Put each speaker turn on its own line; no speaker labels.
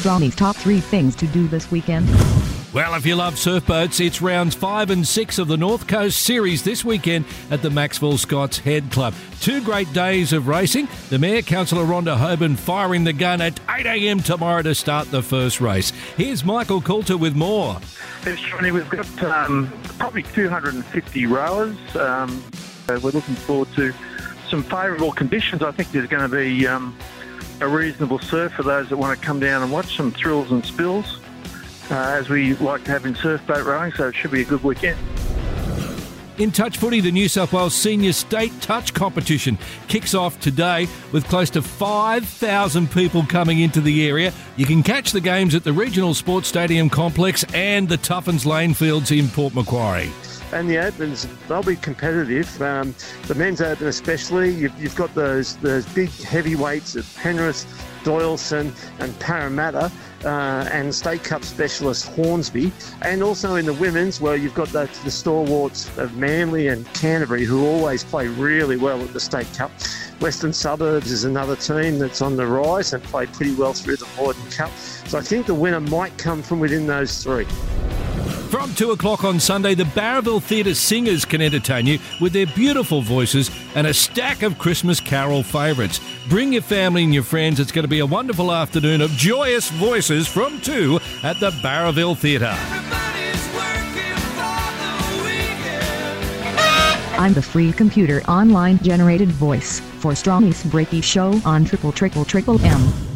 Strongy's top three things to do this weekend.
Well, if you love surf boats, it's rounds five and six of the North Coast Series this weekend at the Macksville Scotts Head Club. Two great days of racing. The Mayor, Councillor Rhonda Hoban, firing the gun at 8am tomorrow to start the first race. Here's Michael Coulter with more.
Yes, Johnny, we've got um, probably 250 rowers. Um, we're looking forward to some favourable conditions. I think there's going to be um, a reasonable surf for those that want to come down and watch some thrills and spills uh, as we like to have in surf boat rowing, so it should be a good weekend.
In touch footy, the New South Wales Senior State Touch Competition kicks off today with close to 5,000 people coming into the area. You can catch the games at the Regional Sports Stadium Complex and the Tuffins Lane Fields in Port Macquarie
and the opens they'll be competitive. Um, the men's open especially, you've, you've, got those those big heavyweights of Penrith, Doyleston, and Parramatta uh, and State Cup specialist Hornsby, and also in the women's, where you've got the, the stalwarts of Manly and Canterbury who always play really well at the State Cup. Western Suburbs is another team that's on the rise and played pretty well through the Morden Cup. So I think the winner might come from within those three.
From 2 o'clock on Sunday, the Bowraville Theatre Singers can entertain you with their beautiful voices and a stack of Christmas carol favourites. Bring your family and your friends. It's going to be a wonderful afternoon of joyous voices from 2 at the Bowraville Theatre.
I'm the free computer online generated voice for Strongy's Breaky Show on Triple Triple Triple M.